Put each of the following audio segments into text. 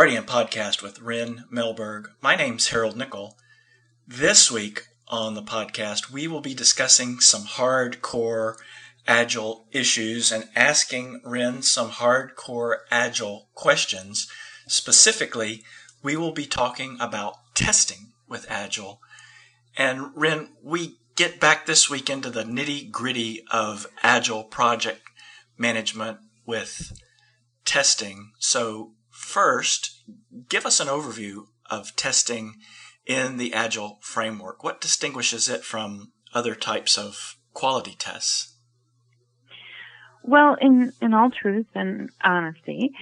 Guardian podcast with Ryn Melberg. My name's Harold Nickel. This week on the podcast, we will be discussing some hardcore Agile issues and asking Ryn some hardcore Agile questions. Specifically, we will be talking about testing with Agile. And Ryn, we get back this week into the nitty gritty of Agile project management with testing. So, first, give us an overview of testing in the Agile framework. What distinguishes it from other types of quality tests? Well, in, in all truth and honesty,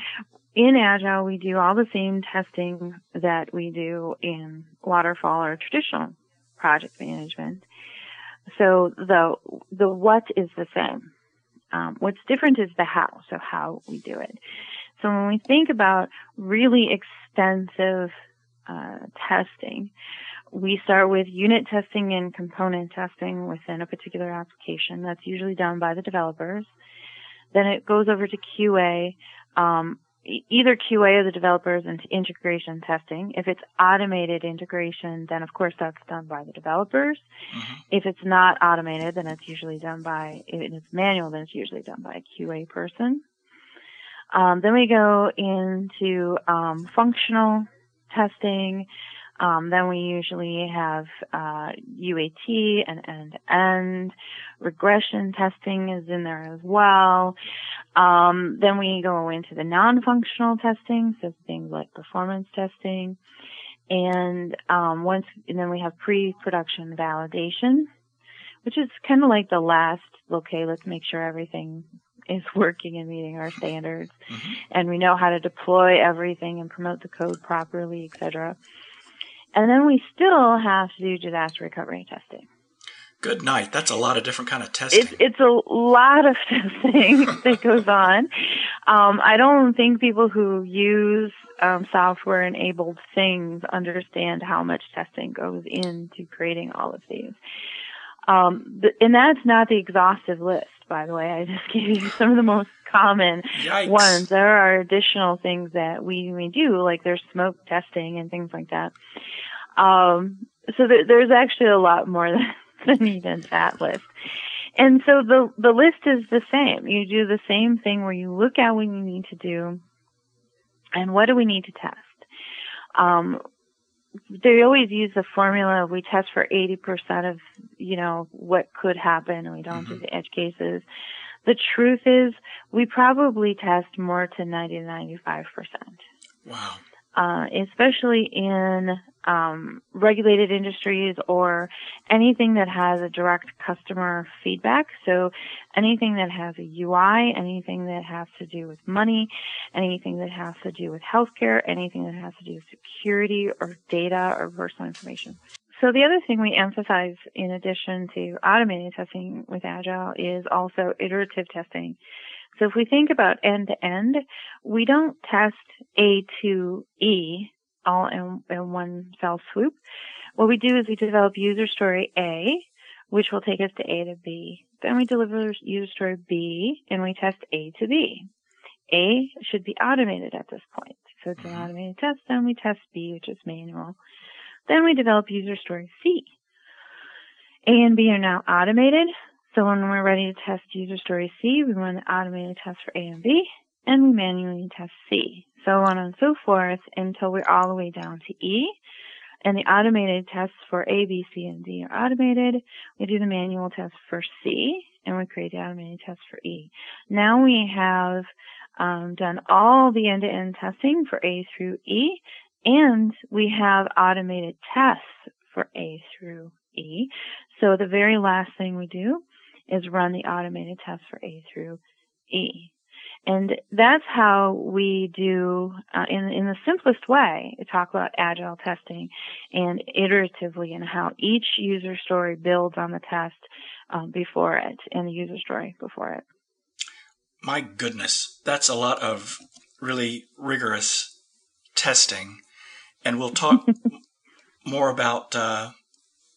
in Agile, we do all the same testing that we do in waterfall or traditional project management. So the the what is the same. Um, what's different is the how. So how we do it. So when we think about really extensive uh, testing, we start with unit testing and component testing within a particular application. That's usually done by the developers. Then it goes over to QA. Um, either QA or the developers into integration testing. If it's automated integration, then of course that's done by the developers. Mm-hmm. If it's not automated, then it's usually done by, if it's manual, then it's usually done by a QA person. Um, then we go into um, functional testing. Um, then we usually have uh, UAT and end-to-end. Regression testing is in there as well. Um, then we go into the non-functional testing, so things like performance testing, and um, once and then we have pre-production validation, which is kind of like the last. Okay, let's make sure everything is working and meeting our standards, mm-hmm. and we know how to deploy everything and promote the code properly, etc. And then we still have to do disaster recovery testing. Good night. That's a lot of different kind of testing. It's, it's a lot of testing that goes on. Um, I don't think people who use um, software enabled things understand how much testing goes into creating all of these. Um, and that's not the exhaustive list, by the way. I just gave you some of the most common Yikes. ones. There are additional things that we, we do, like there's smoke testing and things like that. Um, so there, there's actually a lot more than, than even that list. And so the, the list is the same. You do the same thing where you look at what you need to do and what do we need to test. Um, they always use the formula we test for 80% of, you know, what could happen and we don't mm-hmm. do the edge cases. The truth is we probably test more to 90 to 95%. Wow. Uh, especially in um, regulated industries or anything that has a direct customer feedback. So anything that has a UI, anything that has to do with money, anything that has to do with healthcare, anything that has to do with security or data or personal information. So the other thing we emphasize in addition to automated testing with Agile is also iterative testing. So if we think about end to end, we don't test A to E all in, in one fell swoop. What we do is we develop user story A, which will take us to A to B. Then we deliver user story B and we test A to B. A should be automated at this point. So it's an mm-hmm. automated test. Then we test B, which is manual. Then we develop user story C. A and B are now automated. So when we're ready to test user story C, we run the automated test for A and B, and we manually test C so on and so forth until we're all the way down to E. And the automated tests for A, B, C, and D are automated. We do the manual test for C, and we create the automated test for E. Now we have um, done all the end-to-end testing for A through E, and we have automated tests for A through E. So the very last thing we do is run the automated test for A through E. And that's how we do, uh, in, in the simplest way, talk about agile testing and iteratively and how each user story builds on the test um, before it and the user story before it. My goodness, that's a lot of really rigorous testing. And we'll talk more about uh,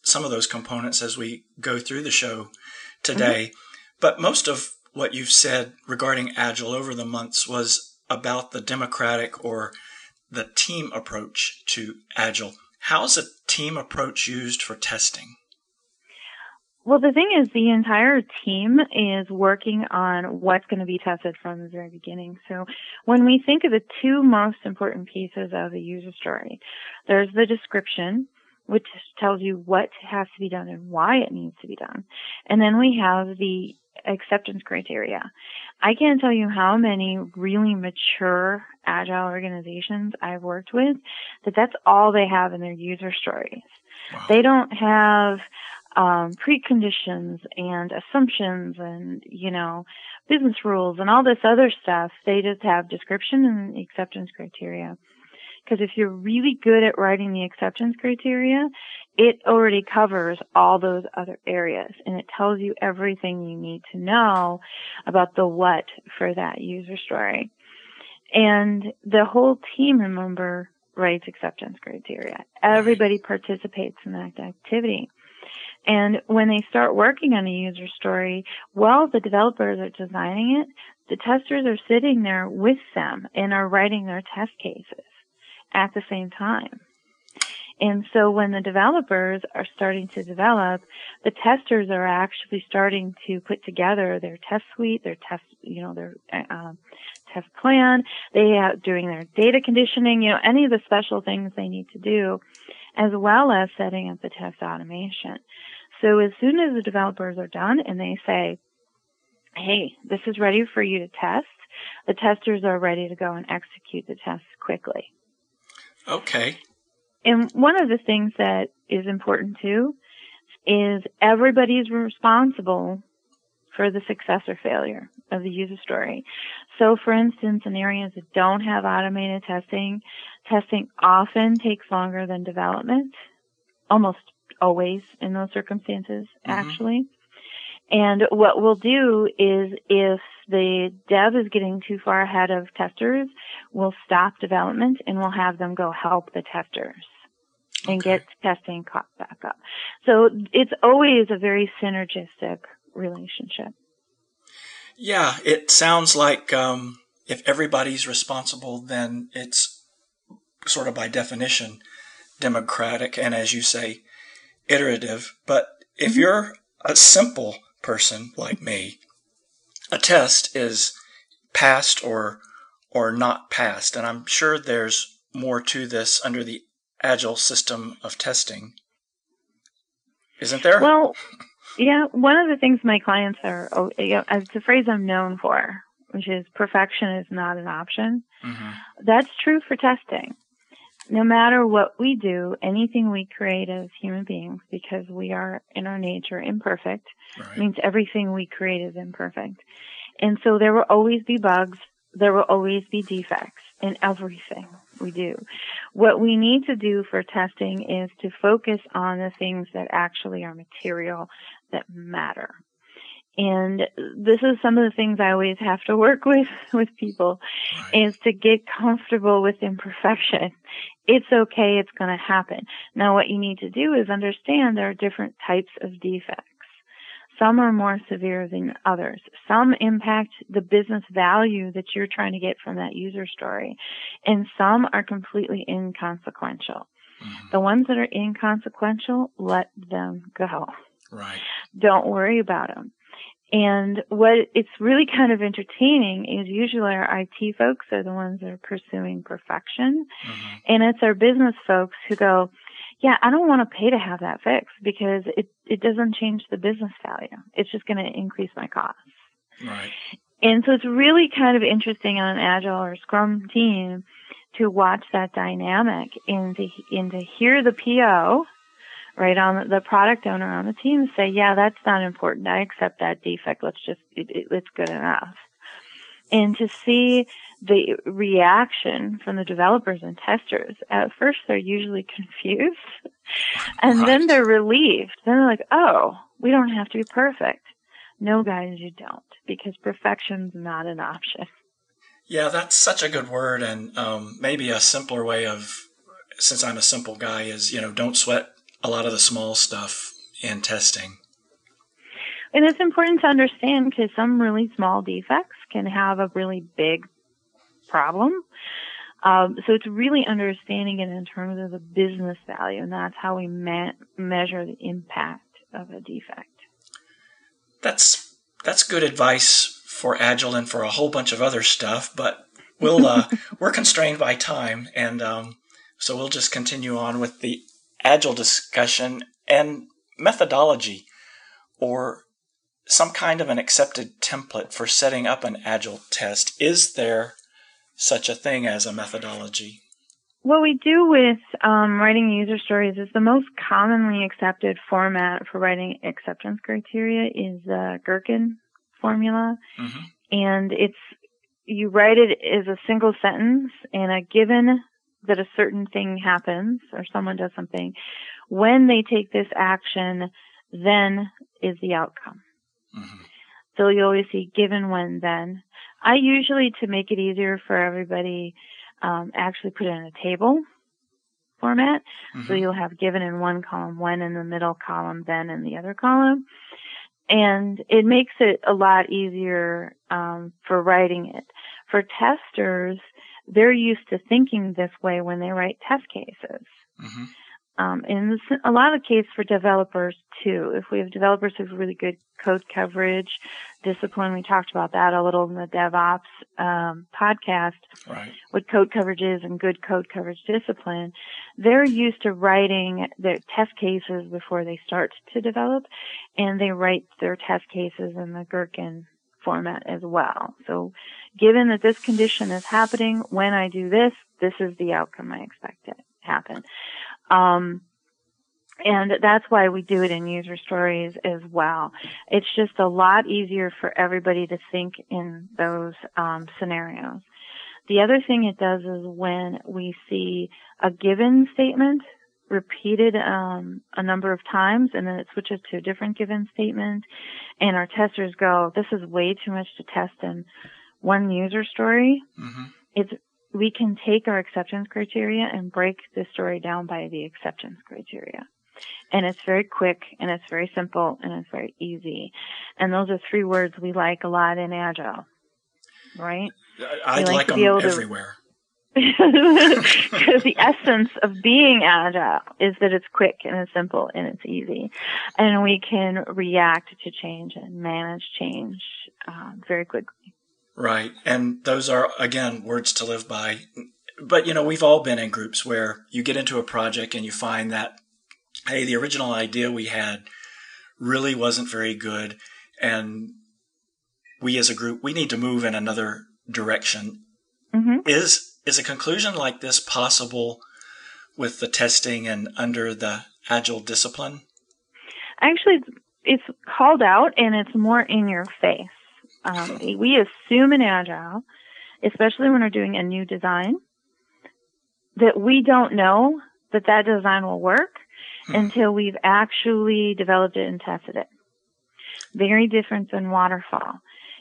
some of those components as we go through the show today. Mm-hmm. But most of what you've said regarding Agile over the months was about the democratic or the team approach to Agile. How's a team approach used for testing? Well, the thing is, the entire team is working on what's going to be tested from the very beginning. So when we think of the two most important pieces of a user story, there's the description, which tells you what has to be done and why it needs to be done. And then we have the acceptance criteria. I can't tell you how many really mature agile organizations I've worked with that that's all they have in their user stories. Wow. They don't have um, preconditions and assumptions and, you know, business rules and all this other stuff. They just have description and acceptance criteria. Because if you're really good at writing the acceptance criteria, it already covers all those other areas and it tells you everything you need to know about the what for that user story. And the whole team, remember, writes acceptance criteria. Everybody participates in that activity. And when they start working on a user story, while the developers are designing it, the testers are sitting there with them and are writing their test cases at the same time. And so when the developers are starting to develop, the testers are actually starting to put together their test suite, their test, you know, their uh, test plan. They are doing their data conditioning, you know, any of the special things they need to do, as well as setting up the test automation. So as soon as the developers are done and they say, hey, this is ready for you to test, the testers are ready to go and execute the tests quickly. Okay. And one of the things that is important too is everybody's responsible for the success or failure of the user story. So for instance, in areas that don't have automated testing, testing often takes longer than development, almost always in those circumstances, mm-hmm. actually. And what we'll do is if the dev is getting too far ahead of testers, we'll stop development and we'll have them go help the testers and okay. get testing caught back up. So it's always a very synergistic relationship. Yeah, it sounds like um, if everybody's responsible, then it's sort of by definition democratic and, as you say, iterative. But if mm-hmm. you're a simple person like me, a test is passed or or not passed, and I'm sure there's more to this under the agile system of testing. Isn't there? Well, yeah. One of the things my clients are, oh, you know, it's a phrase I'm known for, which is perfection is not an option. Mm-hmm. That's true for testing. No matter what we do, anything we create as human beings, because we are in our nature imperfect, right. means everything we create is imperfect. And so there will always be bugs. There will always be defects in everything we do. What we need to do for testing is to focus on the things that actually are material that matter. And this is some of the things I always have to work with with people right. is to get comfortable with imperfection. It's okay. It's going to happen. Now what you need to do is understand there are different types of defects. Some are more severe than others. Some impact the business value that you're trying to get from that user story. And some are completely inconsequential. Mm-hmm. The ones that are inconsequential, let them go. Right. Don't worry about them. And what it's really kind of entertaining is usually our IT folks are the ones that are pursuing perfection. Mm-hmm. And it's our business folks who go, yeah, I don't want to pay to have that fixed because it, it doesn't change the business value. It's just going to increase my costs. Right. And so it's really kind of interesting on an agile or scrum team to watch that dynamic and to, and to hear the PO, right, on the product owner on the team say, yeah, that's not important. I accept that defect. Let's just, it, it, it's good enough. And to see the reaction from the developers and testers, at first they're usually confused and right. then they're relieved. Then they're like, oh, we don't have to be perfect. No, guys, you don't because perfection's not an option. Yeah, that's such a good word. And um, maybe a simpler way of, since I'm a simple guy, is, you know, don't sweat a lot of the small stuff in testing. And it's important to understand because some really small defects can have a really big problem. Um, so it's really understanding it in terms of the business value, and that's how we ma- measure the impact of a defect. That's that's good advice for Agile and for a whole bunch of other stuff, but we'll uh, we're constrained by time, and um, so we'll just continue on with the Agile discussion and methodology, or some kind of an accepted template for setting up an Agile test. Is there such a thing as a methodology? What we do with um, writing user stories is the most commonly accepted format for writing acceptance criteria is the Gherkin formula, mm-hmm. and it's you write it as a single sentence and a given that a certain thing happens or someone does something. When they take this action, then is the outcome. Mm-hmm. So you always see given when then. I usually, to make it easier for everybody, um, actually put it in a table format. Mm-hmm. So you'll have given in one column, when in the middle column, then in the other column. And it makes it a lot easier um, for writing it. For testers, they're used to thinking this way when they write test cases. Mm-hmm. Um, and a lot of case for developers too. If we have developers who have really good code coverage, discipline, we talked about that a little in the DevOps um, podcast. Right. What code coverage is and good code coverage discipline. They're used to writing their test cases before they start to develop, and they write their test cases in the Gherkin format as well. So, given that this condition is happening when I do this, this is the outcome I expect to happen. Um, and that's why we do it in user stories as well. It's just a lot easier for everybody to think in those um, scenarios. The other thing it does is when we see a given statement repeated um, a number of times and then it switches to a different given statement and our testers go, this is way too much to test in one user story. Mm-hmm. It's we can take our acceptance criteria and break the story down by the acceptance criteria. And it's very quick and it's very simple and it's very easy. And those are three words we like a lot in Agile, right? I'd like, like them everywhere. Because the essence of being agile is that it's quick and it's simple and it's easy. And we can react to change and manage change uh, very quickly. Right. And those are, again, words to live by. But, you know, we've all been in groups where you get into a project and you find that, hey, the original idea we had really wasn't very good. And we as a group, we need to move in another direction. Mm-hmm. Is, is a conclusion like this possible with the testing and under the agile discipline? Actually, it's called out and it's more in your face. Um, we assume in Agile, especially when we're doing a new design, that we don't know that that design will work hmm. until we've actually developed it and tested it. Very different than waterfall.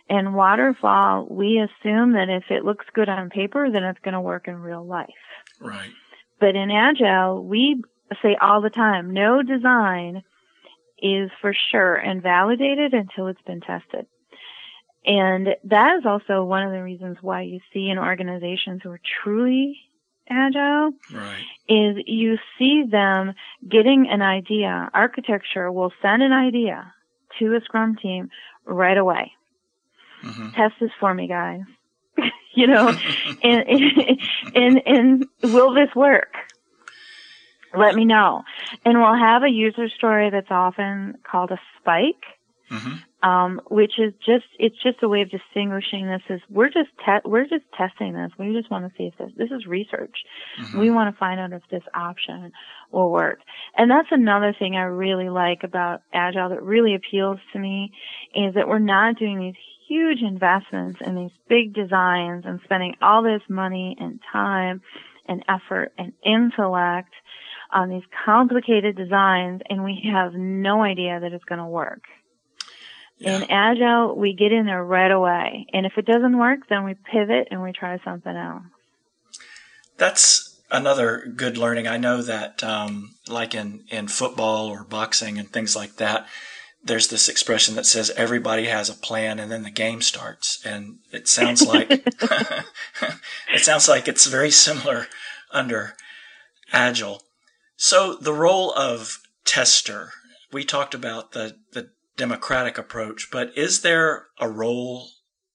In waterfall, we assume that if it looks good on paper, then it's going to work in real life. Right. But in Agile, we say all the time, no design is for sure and validated until it's been tested. And that is also one of the reasons why you see in organizations who are truly agile right. is you see them getting an idea. Architecture will send an idea to a scrum team right away. Mm-hmm. Test this for me, guys. you know, and, and, and will this work? Let me know. And we'll have a user story that's often called a spike. Mm-hmm um, which is just it's just a way of distinguishing this as we're just te- we're just testing this. We just want to see if this this is research. Mm-hmm. We want to find out if this option will work. And that's another thing I really like about Agile that really appeals to me is that we're not doing these huge investments in these big designs and spending all this money and time and effort and intellect on these complicated designs and we have no idea that it's going to work. Yeah. In Agile, we get in there right away. And if it doesn't work, then we pivot and we try something else. That's another good learning. I know that, um, like in, in football or boxing and things like that, there's this expression that says everybody has a plan and then the game starts. And it sounds like, it sounds like it's very similar under Agile. So the role of tester, we talked about the, the democratic approach, but is there a role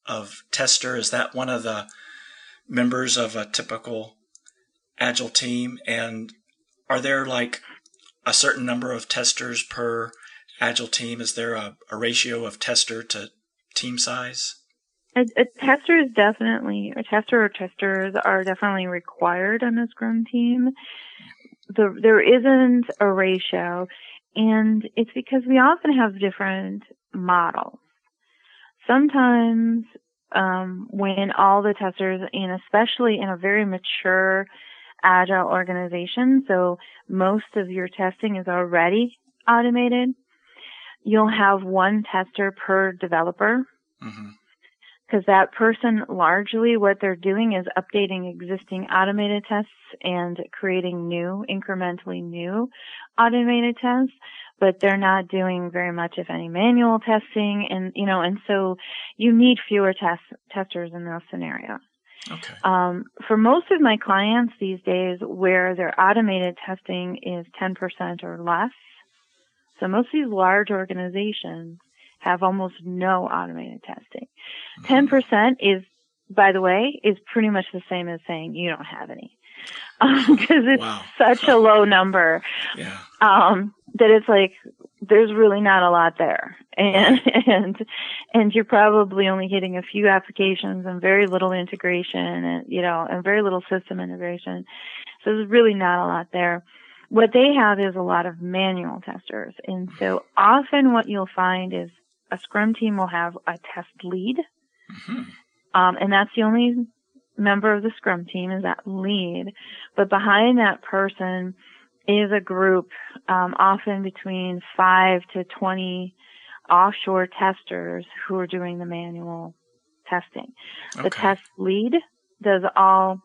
of tester? Is that one of the members of a typical agile team? And are there like a certain number of testers per agile team? Is there a, a ratio of tester to team size? A, a, tester is definitely a tester or testers are definitely required on a Scrum team. The, there isn't a ratio, and it's because we often have different models. Sometimes um, when all the testers, and especially in a very mature agile organization, so most of your testing is already automated, you'll have one tester per developer. Mm-hmm because that person largely what they're doing is updating existing automated tests and creating new, incrementally new automated tests, but they're not doing very much, if any, manual testing. And, you know, and so you need fewer test, testers in those scenarios. Okay. Um, for most of my clients these days, where their automated testing is 10% or less, so most of these large organizations have almost no automated testing. 10% mm-hmm. is, by the way, is pretty much the same as saying you don't have any. Because um, it's wow. such a low number. Yeah. Um, that it's like, there's really not a lot there. And, and, and you're probably only hitting a few applications and very little integration and, you know, and very little system integration. So there's really not a lot there what they have is a lot of manual testers. And so often what you'll find is a scrum team will have a test lead. Mm-hmm. Um, and that's the only member of the scrum team is that lead. But behind that person is a group, um, often between five to 20 offshore testers who are doing the manual testing. Okay. The test lead does all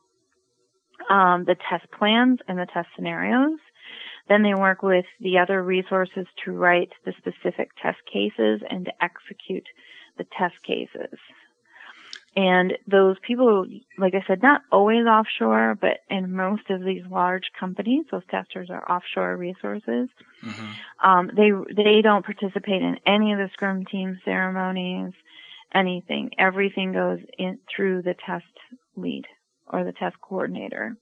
um, the test plans and the test scenarios. Then they work with the other resources to write the specific test cases and to execute the test cases. And those people, like I said, not always offshore, but in most of these large companies, those testers are offshore resources. Mm-hmm. Um, they they don't participate in any of the Scrum team ceremonies, anything. Everything goes in through the test lead or the test coordinator.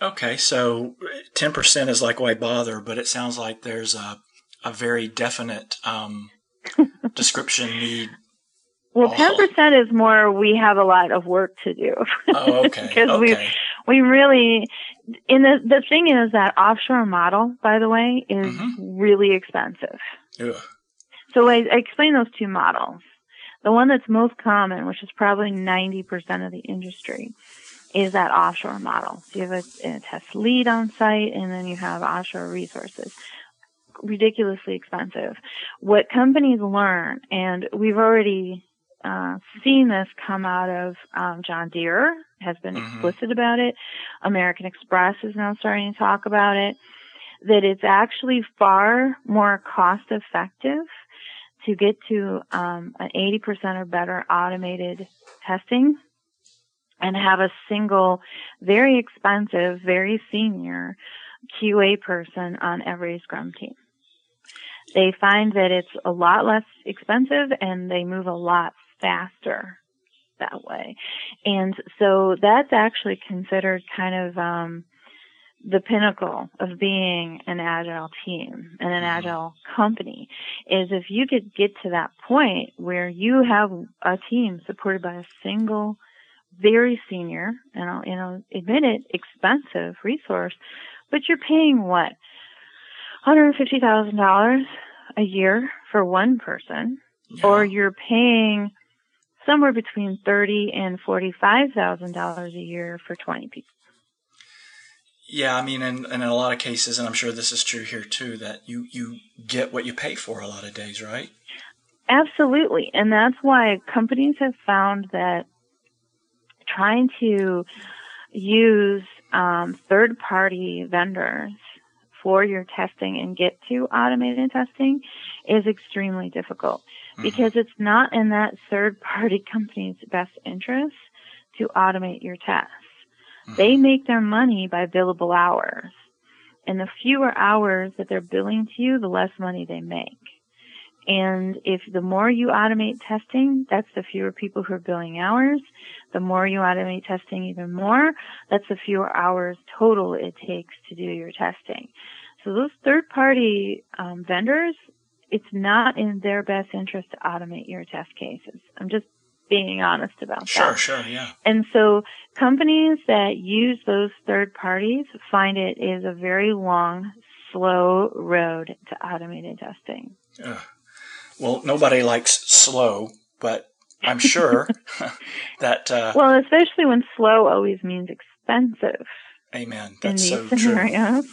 Okay, so 10% is like, why bother? But it sounds like there's a, a very definite um, description need. Well, ten percent is more. We have a lot of work to do. Oh, okay. Because okay. we we really, and the the thing is that offshore model, by the way, is mm-hmm. really expensive. Ugh. So I, I explain those two models. The one that's most common, which is probably ninety percent of the industry, is that offshore model. So you have a, a test lead on site and then you have offshore resources. Ridiculously expensive. What companies learn, and we've already uh, seen this come out of um, John Deere, has been mm-hmm. explicit about it. American Express is now starting to talk about it. That it's actually far more cost effective to get to um, an 80% or better automated testing and have a single, very expensive, very senior QA person on every Scrum team. They find that it's a lot less expensive and they move a lot faster that way. And so that's actually considered kind of um, the pinnacle of being an agile team and an mm-hmm. agile company is if you could get to that point where you have a team supported by a single very senior, and I'll, you know, admit it, expensive resource, but you're paying what? $150,000 a year for one person, yeah. or you're paying somewhere between thirty and forty-five thousand dollars a year for twenty people. Yeah, I mean, and, and, in a lot of cases, and I'm sure this is true here too, that you you get what you pay for a lot of days, right? Absolutely, and that's why companies have found that trying to use um, third party vendors for your testing and get to automated testing is extremely difficult mm-hmm. because it's not in that third party company's best interest to automate your tests. They make their money by billable hours. And the fewer hours that they're billing to you, the less money they make. And if the more you automate testing, that's the fewer people who are billing hours. The more you automate testing even more, that's the fewer hours total it takes to do your testing. So those third party um, vendors, it's not in their best interest to automate your test cases. I'm just being honest about Sure, that. sure, sure, yeah. And so companies that use those third parties find it is a very long, slow road to automated testing. Ugh. Well, nobody likes slow, but I'm sure that, uh, Well, especially when slow always means expensive amen. in That's these so true. scenarios.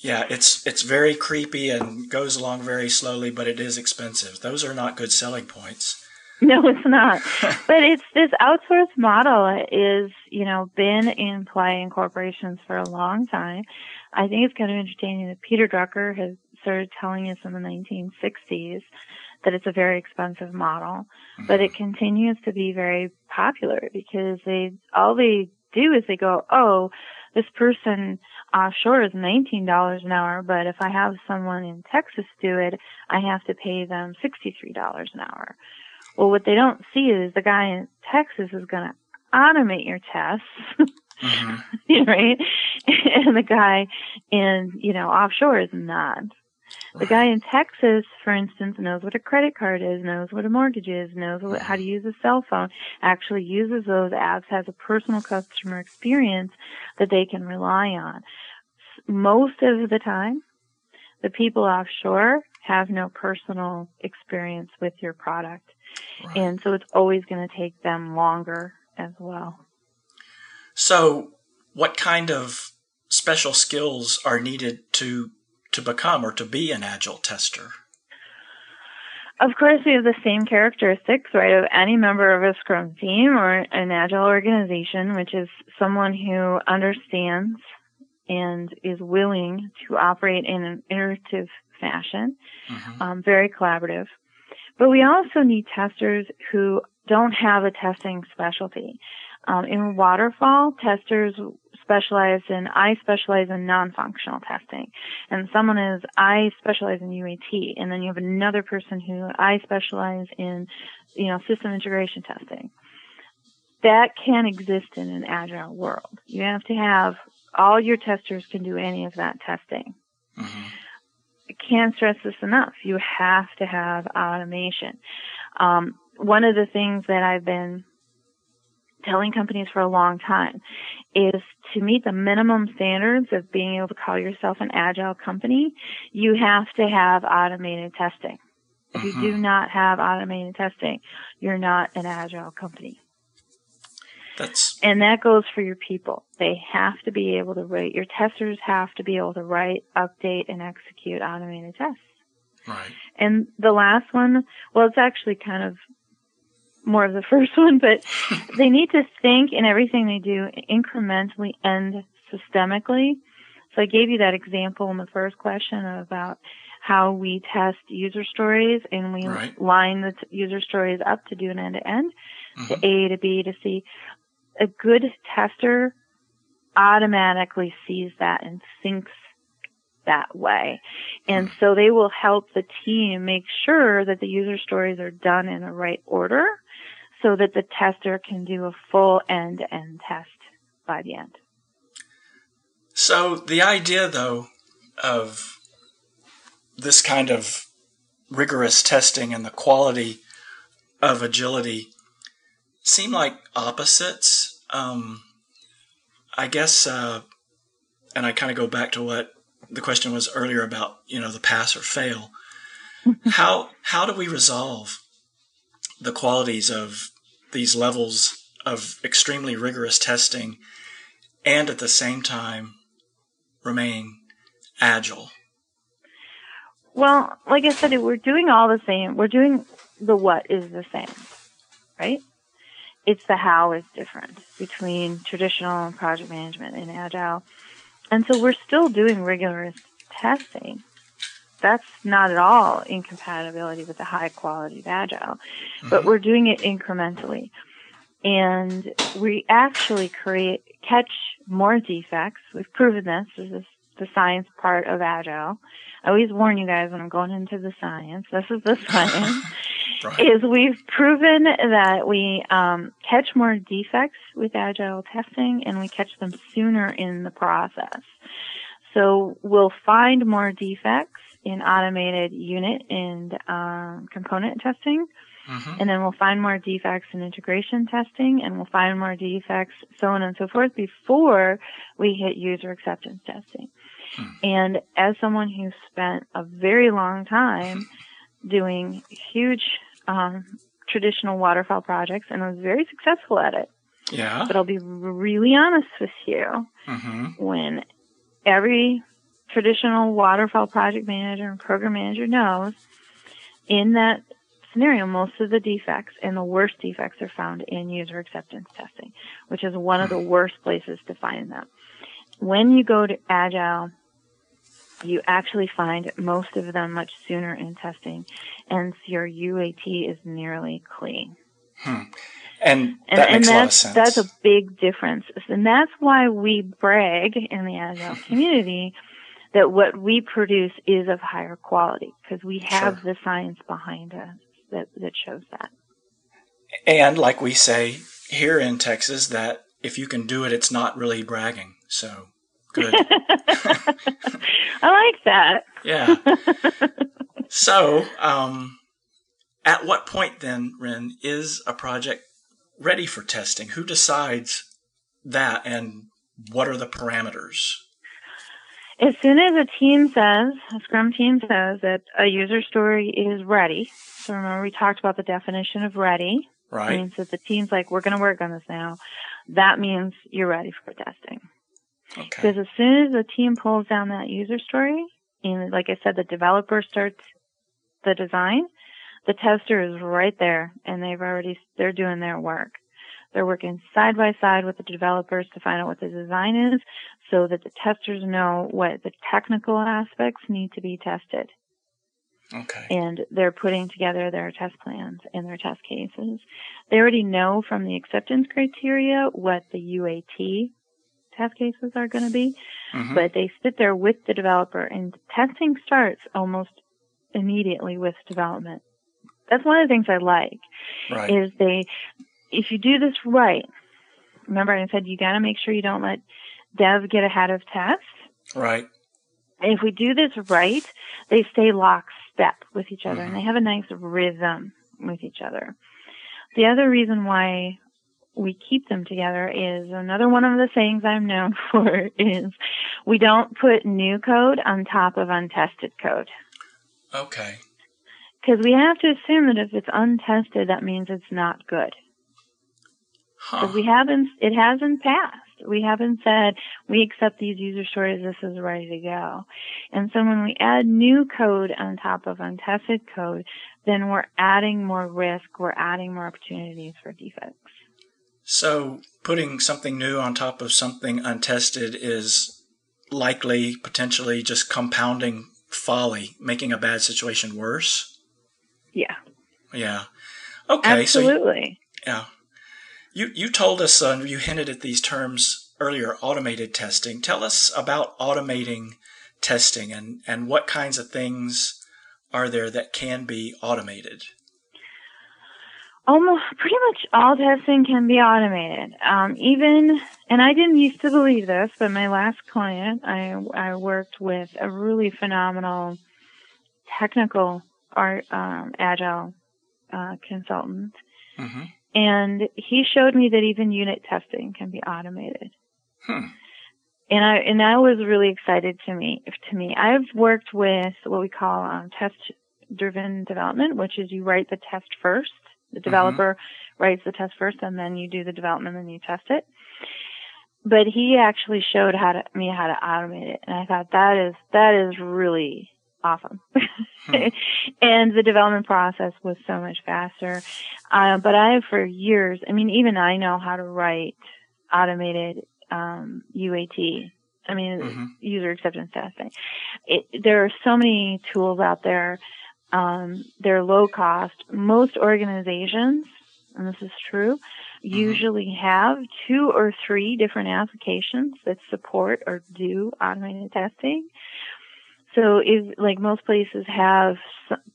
Yeah, it's it's very creepy and goes along very slowly, but it is expensive. Those are not good selling points. No, it's not. but it's this outsourced model is, you know, been in play in corporations for a long time. I think it's kind of entertaining that Peter Drucker has started telling us in the 1960s that it's a very expensive model, but it continues to be very popular because they all they do is they go, oh, this person offshore is $19 an hour, but if I have someone in Texas do it, I have to pay them $63 an hour. Well, what they don't see is the guy in Texas is going to automate your tests, hmm right? And the guy in, you know, offshore is not. The guy in Texas, for instance, knows what a credit card is, knows what a mortgage is, knows what, how to use a cell phone, actually uses those apps, has a personal customer experience that they can rely on. Most of the time, the people offshore have no personal experience with your product. Right. And so it's always going to take them longer as well. So, what kind of special skills are needed to to become or to be an agile tester? Of course, we have the same characteristics, right, of any member of a Scrum team or an Agile organization, which is someone who understands and is willing to operate in an iterative fashion, hmm um, very collaborative. But we also need testers who don't have a testing specialty. Um, in waterfall, testers specialize in, I specialize in non-functional testing. And someone is, I specialize in UAT. And then you have another person who, I specialize in, you know, system integration testing. That can't exist in an agile world. You have to have, all your testers can do any of that testing. hmm I can't stress this enough. You have to have automation. Um, one of the things that I've been telling companies for a long time is to meet the minimum standards of being able to call yourself an agile company, you have to have automated testing. If you do mm-hmm. not have automated testing, you're not an agile company. That's And that goes for your people. They have to be able to write, your testers have to be able to write, update, and execute automated tests. right. And the last one, well, it's actually kind of more of the first one, but they need to think in everything they do incrementally and systemically. So I gave you that example in the first question about how we test user stories and we Right. line the t- user stories up to do an end to end, to mm-hmm. A to B to C. A good tester automatically sees that and thinks that way. And so they will help the team make sure that the user stories are done in the right order so that the tester can do a full end to end test by the end. So the idea, though, of this kind of rigorous testing and the quality of agility seem like opposites. Um, I guess, uh, and I kind of go back to what the question was earlier about, you know, the pass or fail. how how do we resolve the qualities of these levels of extremely rigorous testing and at the same time remain agile? Well, like I said, we're doing all the same. We're doing the what is the same, right? It's the how is different between traditional project management and agile. And so we're still doing rigorous testing. That's not at all incompatibility with the high quality of agile, but mm-hmm. we're doing it incrementally. and we actually create catch more defects. We've proven this. This is the science part of Agile. I always warn you guys when I'm going into the science. This is the science. Right. Is we've proven that we um, catch more defects with Agile testing, and we catch them sooner in the process. So we'll find more defects in automated unit and um, component testing. Mm-hmm. And then we'll find more defects in integration testing and we'll find more defects, so on and so forth, before we hit user acceptance testing. Hmm. And as someone who spent a very long time doing huge um, traditional waterfall projects and I was very successful at it. Yeah. But I'll be really honest with you. Mm-hmm. When every traditional waterfall project manager and program manager knows in that scenario, most of the defects and the worst defects are found in user acceptance testing, which is one of the worst places to find them. When you go to Agile, you actually find most of them much sooner in testing, and your UAT is nearly clean. Hmm. And that and, makes and a lot of sense. That's a big difference. And that's why we brag in the Agile community that what we produce is of higher quality because we have sure. the science behind us that, that shows that. And like we say here in Texas, that if you can do it, it's not really bragging. So good. I like that. Yeah. so, um, at what point then, Ryn, is a project ready for testing? Who decides that and what are the parameters? As soon as a team says, a Scrum team says that a user story is ready. So remember we talked about the definition of ready. Right. It means that the team's like, we're going to work on this now. That means you're ready for testing. Okay. Because as soon as the team pulls down that user story, and like I said, the developer starts the design, the tester is right there and they've already, they're doing their work. They're working side by side with the developers to find out what the design is so that the testers know what the technical aspects need to be tested. Okay. And they're putting together their test plans and their test cases. They already know from the acceptance criteria what the UAT test cases are going to be, mm-hmm. but they sit there with the developer and testing starts almost immediately with development. That's one of the things I like right. is they if you do this right, remember I said you got to make sure you don't let dev get ahead of test. Right. And if we do this right, they stay lockstep with each other mm-hmm. and they have a nice rhythm with each other. The other reason why we keep them together is another one of the things I'm known for is we don't put new code on top of untested code. Okay. Because we have to assume that if it's untested, that means it's not good. Huh. we haven't, it hasn't passed. We haven't said we accept these user stories. This is ready to go. And so when we add new code on top of untested code, then we're adding more risk. We're adding more opportunities for defects. So putting something new on top of something untested is likely potentially just compounding folly, making a bad situation worse. Yeah. Yeah. Okay. Absolutely. So, yeah. You you told us uh, you hinted at these terms earlier. Automated testing. Tell us about automating testing and and what kinds of things are there that can be automated. Almost pretty much all testing can be automated. Um, even and I didn't used to believe this, but my last client, I I worked with a really phenomenal technical art um, agile uh, consultant. Mm-hmm. And he showed me that even unit testing can be automated. Hmm. And I and that was really excited to me. To me, I've worked with what we call um, test-driven development, which is you write the test first. The mm-hmm. developer mm-hmm. writes the test first, and then you do the development, and you test it. But he actually showed how to me how to automate it, and I thought that is that is really awesome. Hmm. and the development process was so much faster. Uh, but I, for years, I mean, even I know how to write automated um, UAT. I mean, mm-hmm. user acceptance testing. It, there are so many tools out there. Um, they're low cost. Most organizations, and this is true, Mm-hmm. usually have two or three different applications that support or do automated testing. So if like most places have,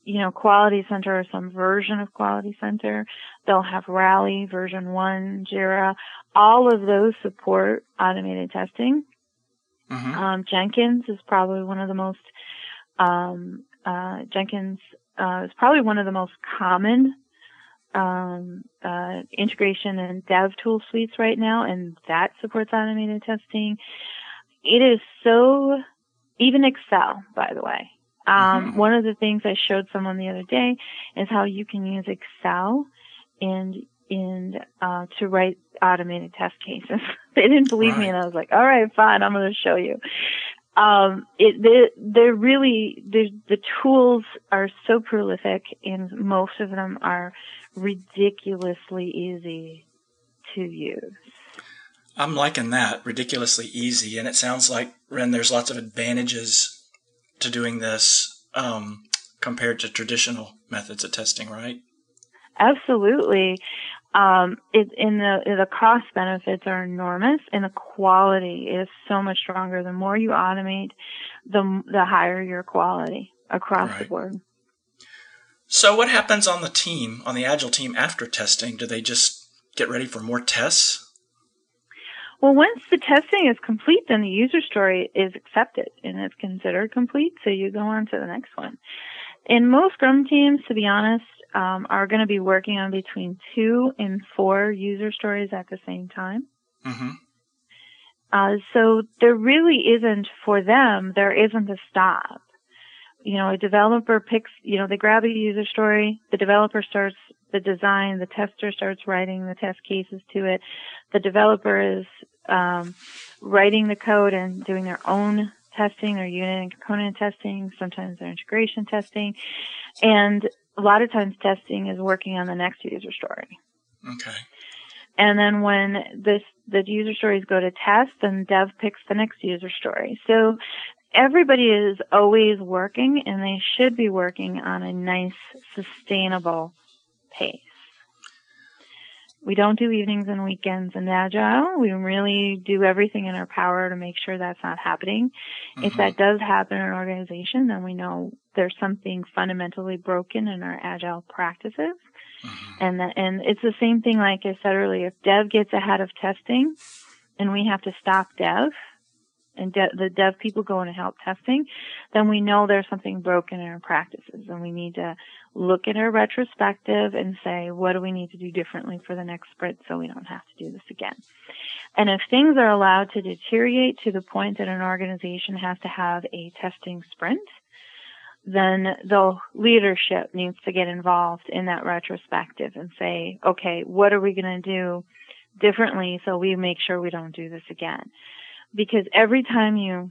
you know, Quality Center or some version of Quality Center, they'll have Rally VersionOne, Jira. All of those support automated testing. hmm Um, Jenkins is probably one of the most, um, uh, Jenkins, uh, is probably one of the most common, um, uh, integration and dev tool suites right now, and that supports automated testing. It is so, even Excel, by the way. Um, Mhm. one of the things I showed someone the other day is how you can use Excel and in uh, to write automated test cases. they didn't believe me, and I was like, "All right, fine, I'm going to show you." Um, it they, they're really they're, the tools are so prolific, and most of them are ridiculously easy to use. I'm liking that. Ridiculously easy. And it sounds like, Ryn, there's lots of advantages to doing this um, compared to traditional methods of testing, right? Absolutely. Um, it, in the the cost benefits are enormous, and the quality is so much stronger. The more you automate, the the higher your quality across the board. So, what happens on the team, on the Agile team after testing? Do they just get ready for more tests? Well, once the testing is complete, then the user story is accepted and it's considered complete. So you go on to the next one. In most Scrum teams, to be honest, um, are going to be working on between two and four user stories at the same time. hmm Uh, so there really isn't for them, there isn't a stop. You know, a developer picks, you know, they grab a user story, the developer starts the design, the tester starts writing the test cases to it. The developer is um, writing the code and doing their own testing, their unit and component testing, sometimes their integration testing. And a lot of times testing is working on the next user story. Okay. And then when this the user stories go to test, then dev picks the next user story. So everybody is always working and they should be working on a nice sustainable pace. We don't do evenings and weekends in Agile. We really do everything in our power to make sure that's not happening. If Mhm. that does happen in an organization, then we know there's something fundamentally broken in our Agile practices. Mhm. And that, and it's the same thing like I said earlier. If dev gets ahead of testing and we have to stop dev and de- the dev people go in to help testing, then we know there's something broken in our practices and we need to look at our retrospective and say, what do we need to do differently for the next sprint so we don't have to do this again? And if things are allowed to deteriorate to the point that an organization has to have a testing sprint, then the leadership needs to get involved in that retrospective and say, okay, what are we going to do differently so we make sure we don't do this again? Because every time you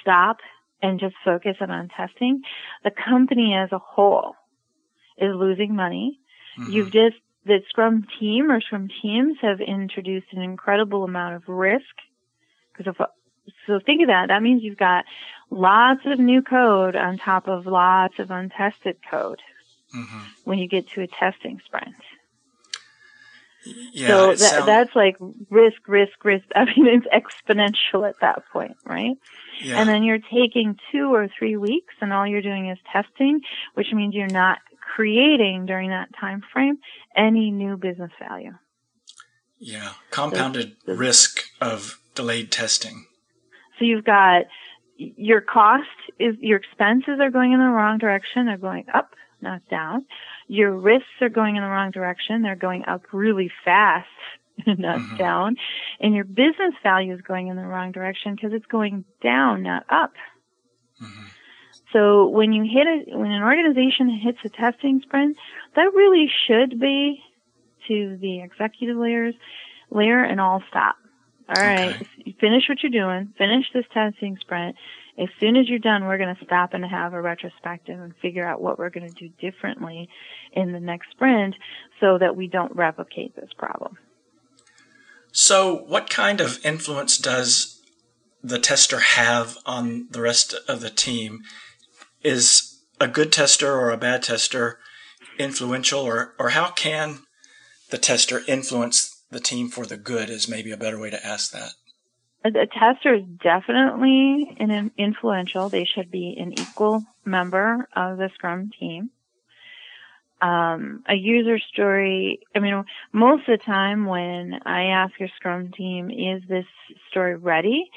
stop and just focus on testing, the company as a whole is losing money. Mhm. You've just, the Scrum team or Scrum teams have introduced an incredible amount of risk. Because if, so think of that. That means you've got lots of new code on top of lots of untested code Mhm. when you get to a testing sprint. Yeah. so that, sound- that's like risk, risk, risk. I mean, it's exponential at that point, right? yeah. And then you're taking two or three weeks and all you're doing is testing, which means you're not creating during that time frame any new business value. yeah. Compounded the- risk of delayed testing. So you've got your cost is your expenses are going in the wrong direction. They're going up, not down. Your risks are going in the wrong direction. They're going up really fast, not Mhm. down. And your business value is going in the wrong direction because it's going down, not up. Mhm. So when you hit it, when an organization hits a testing sprint, that really should be to the executive layers, layer and all stop. All right, Okay. finish what you're doing, finish this testing sprint. As soon as you're done, we're going to stop and have a retrospective and figure out what we're going to do differently in the next sprint so that we don't replicate this problem. So, what kind of influence does the tester have on the rest of the team? Is a good tester or a bad tester influential, or, or how can the tester influence the team for the good is maybe a better way to ask that. A, tester is definitely an influential. They should be an equal member of the Scrum team. Um, a user story, I mean, most of the time when I ask your Scrum team, is this story ready?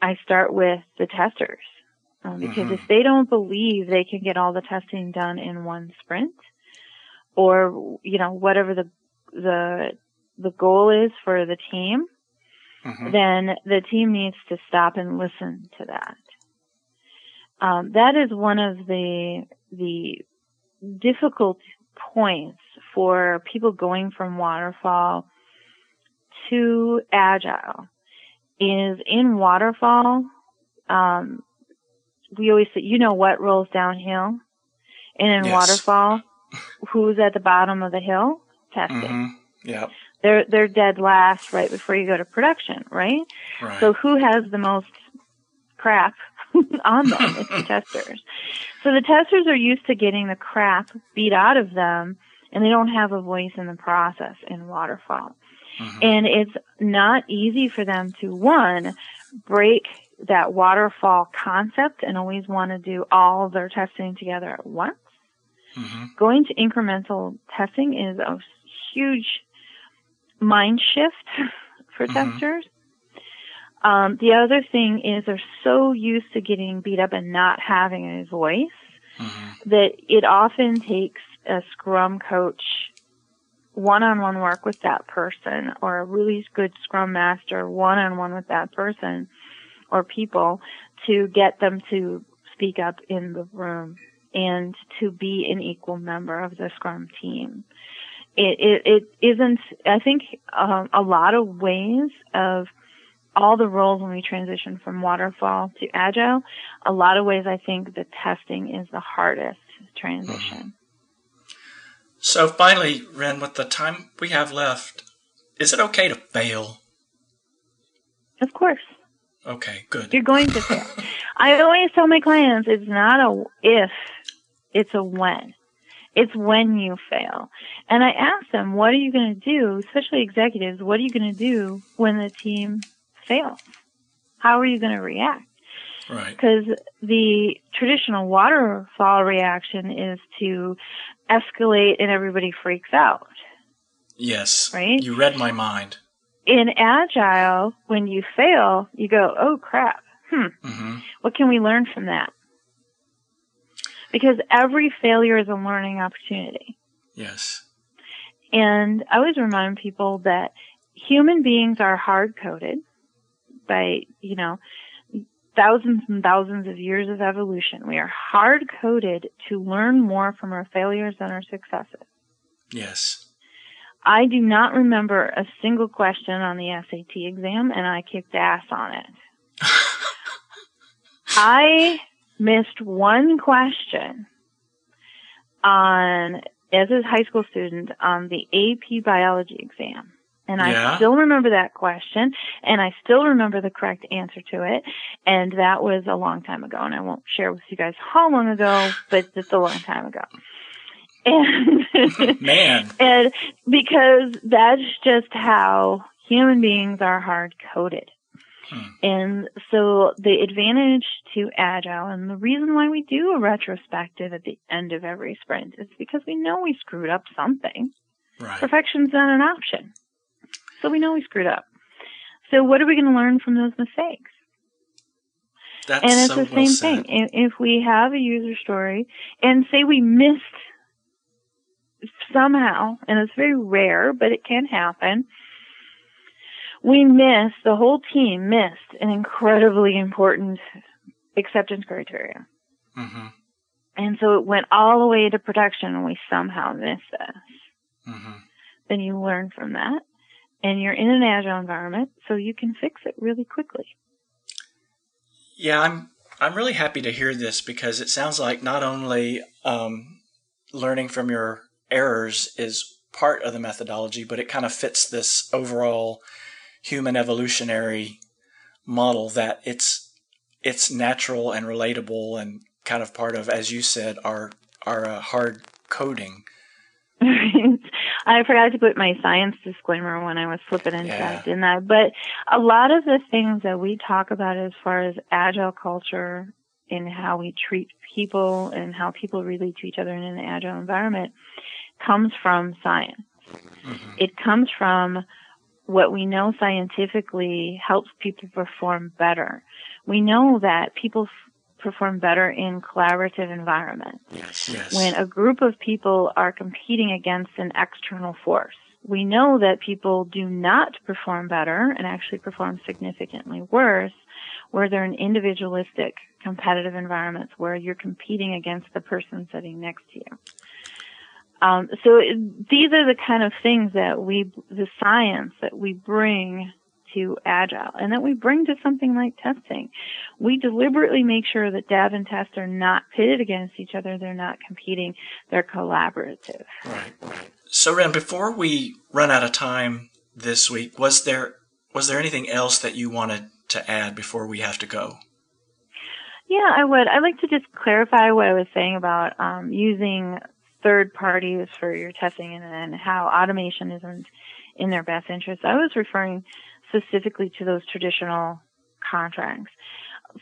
I start with the testers. Um, because mm-hmm. if they don't believe they can get all the testing done in one sprint, or, you know, whatever the, the, the goal is for the team, mm-hmm. then the team needs to stop and listen to that. Um, that is one of the the difficult points for people going from waterfall to agile is in waterfall um, we always say you know what rolls downhill and in yes. waterfall who's at the bottom of the hill testing mm-hmm. yeah they're they're dead last right before you go to production, right? right. So who has the most crap on them? it's the testers. So the testers are used to getting the crap beat out of them, and they don't have a voice in the process in waterfall. Mm-hmm. And it's not easy for them to one break that waterfall concept and always want to do all their testing together at once. Mm-hmm. Going to incremental testing is a huge mind shift for mm-hmm. testers. Um, the other thing is they're so used to getting beat up and not having a voice mm-hmm. that it often takes a scrum coach one-on-one work with that person or a really good scrum master one-on-one with that person or people to get them to speak up in the room and to be an equal member of the scrum team it, it, it isn't, I think, um, a lot of ways of all the roles when we transition from waterfall to agile, a lot of ways I think the testing is the hardest transition. So finally, Ryn, with the time we have left, is it okay to fail? Of course. Okay, good. You're going to fail. I always tell my clients it's not a if, it's a when. It's when you fail. And I ask them, what are you going to do, especially executives, what are you going to do when the team fails? How are you going to react? Right. Because the traditional waterfall reaction is to escalate and everybody freaks out. Yes. Right? You read my mind. In Agile, when you fail, you go, oh crap. Hmm. Mm-hmm. What can we learn from that? Because every failure is a learning opportunity. Yes. And I always remind people that human beings are hard coded by, you know, thousands and thousands of years of evolution. We are hard coded to learn more from our failures than our successes. Yes. I do not remember a single question on the SAT exam and I kicked ass on it. I missed one question on as a high school student on the AP biology exam. And yeah. I still remember that question and I still remember the correct answer to it. And that was a long time ago. And I won't share with you guys how long ago, but it's a long time ago. And man, and because that's just how human beings are hard coded. Hmm. And so the advantage to Agile and the reason why we do a retrospective at the end of every sprint is because we know we screwed up something. Right. Perfection's not an option. So we know we screwed up. So what are we going to learn from those mistakes? That's and it's so the well same said. thing. If we have a user story and say we missed somehow, and it's very rare, but it can happen, we missed, the whole team missed an incredibly important acceptance criteria. Mm-hmm. And so it went all the way to production and we somehow missed this. Mm-hmm. Then you learn from that and you're in an agile environment so you can fix it really quickly. Yeah, I'm I'm really happy to hear this because it sounds like not only um, learning from your errors is part of the methodology, but it kind of fits this overall human evolutionary model that it's it's natural and relatable and kind of part of, as you said, our our uh, hard coding. I forgot to put my science disclaimer when I was flipping into Yeah. that, didn't I? But a lot of the things that we talk about as far as agile culture and how we treat people and how people relate to each other in an agile environment comes from science. Mhm. It comes from what we know scientifically helps people perform better. We know that people perform better in collaborative environments Yes. Yes. when a group of people are competing against an external force. We know that people do not perform better and actually perform significantly worse where they're in individualistic competitive environments where you're competing against the person sitting next to you. Um, so it, these are the kind of things that we, the science that we bring to agile and that we bring to something like testing. We deliberately make sure that dev and test are not pitted against each other. They're not competing. They're collaborative. Right, right. So, Ryn, before we run out of time this week, was there was there anything else that you wanted to add before we have to go? Yeah, I would. I'd like to just clarify what I was saying about um, using third parties for your testing and, then how automation isn't in their best interest. I was referring specifically to those traditional contracts.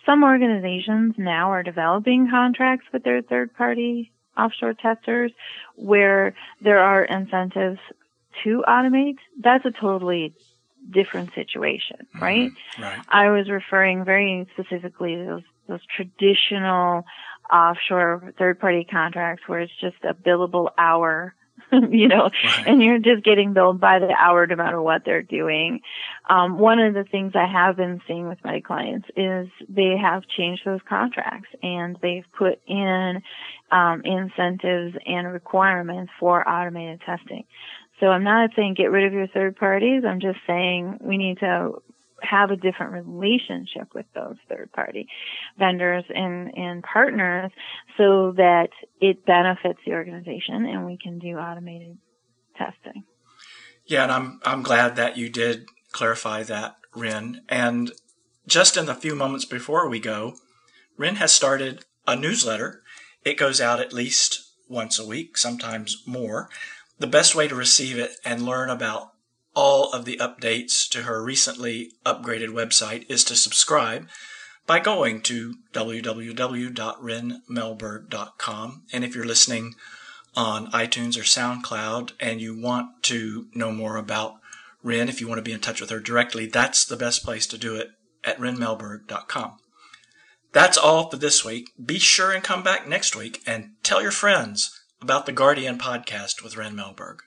Some organizations now are developing contracts with their third party offshore testers where there are incentives to automate. That's a totally different situation, mm-hmm. right? Right. I was referring very specifically to those those traditional offshore third party contracts where it's just a billable hour, you know, Right. and you're just getting billed by the hour no matter what they're doing. Um, one of the things I have been seeing with my clients is they have changed those contracts and they've put in um, incentives and requirements for automated testing. So I'm not saying get rid of your third parties. I'm just saying we need to have a different relationship with those third party vendors and, and partners so that it benefits the organization and we can do automated testing. Yeah, and I'm I'm glad that you did clarify that, Ryn. And just in the few moments before we go, Ryn has started a newsletter. It goes out at least once a week, sometimes more. The best way to receive it and learn about all of the updates to her recently upgraded website is to subscribe by going to www.rynmelberg.com. And if you're listening on iTunes or SoundCloud and you want to know more about Ryn, if you want to be in touch with her directly, that's the best place to do it at rynmelberg.com. That's all for this week. Be sure and come back next week and tell your friends about the Guardian podcast with Ryn Melberg.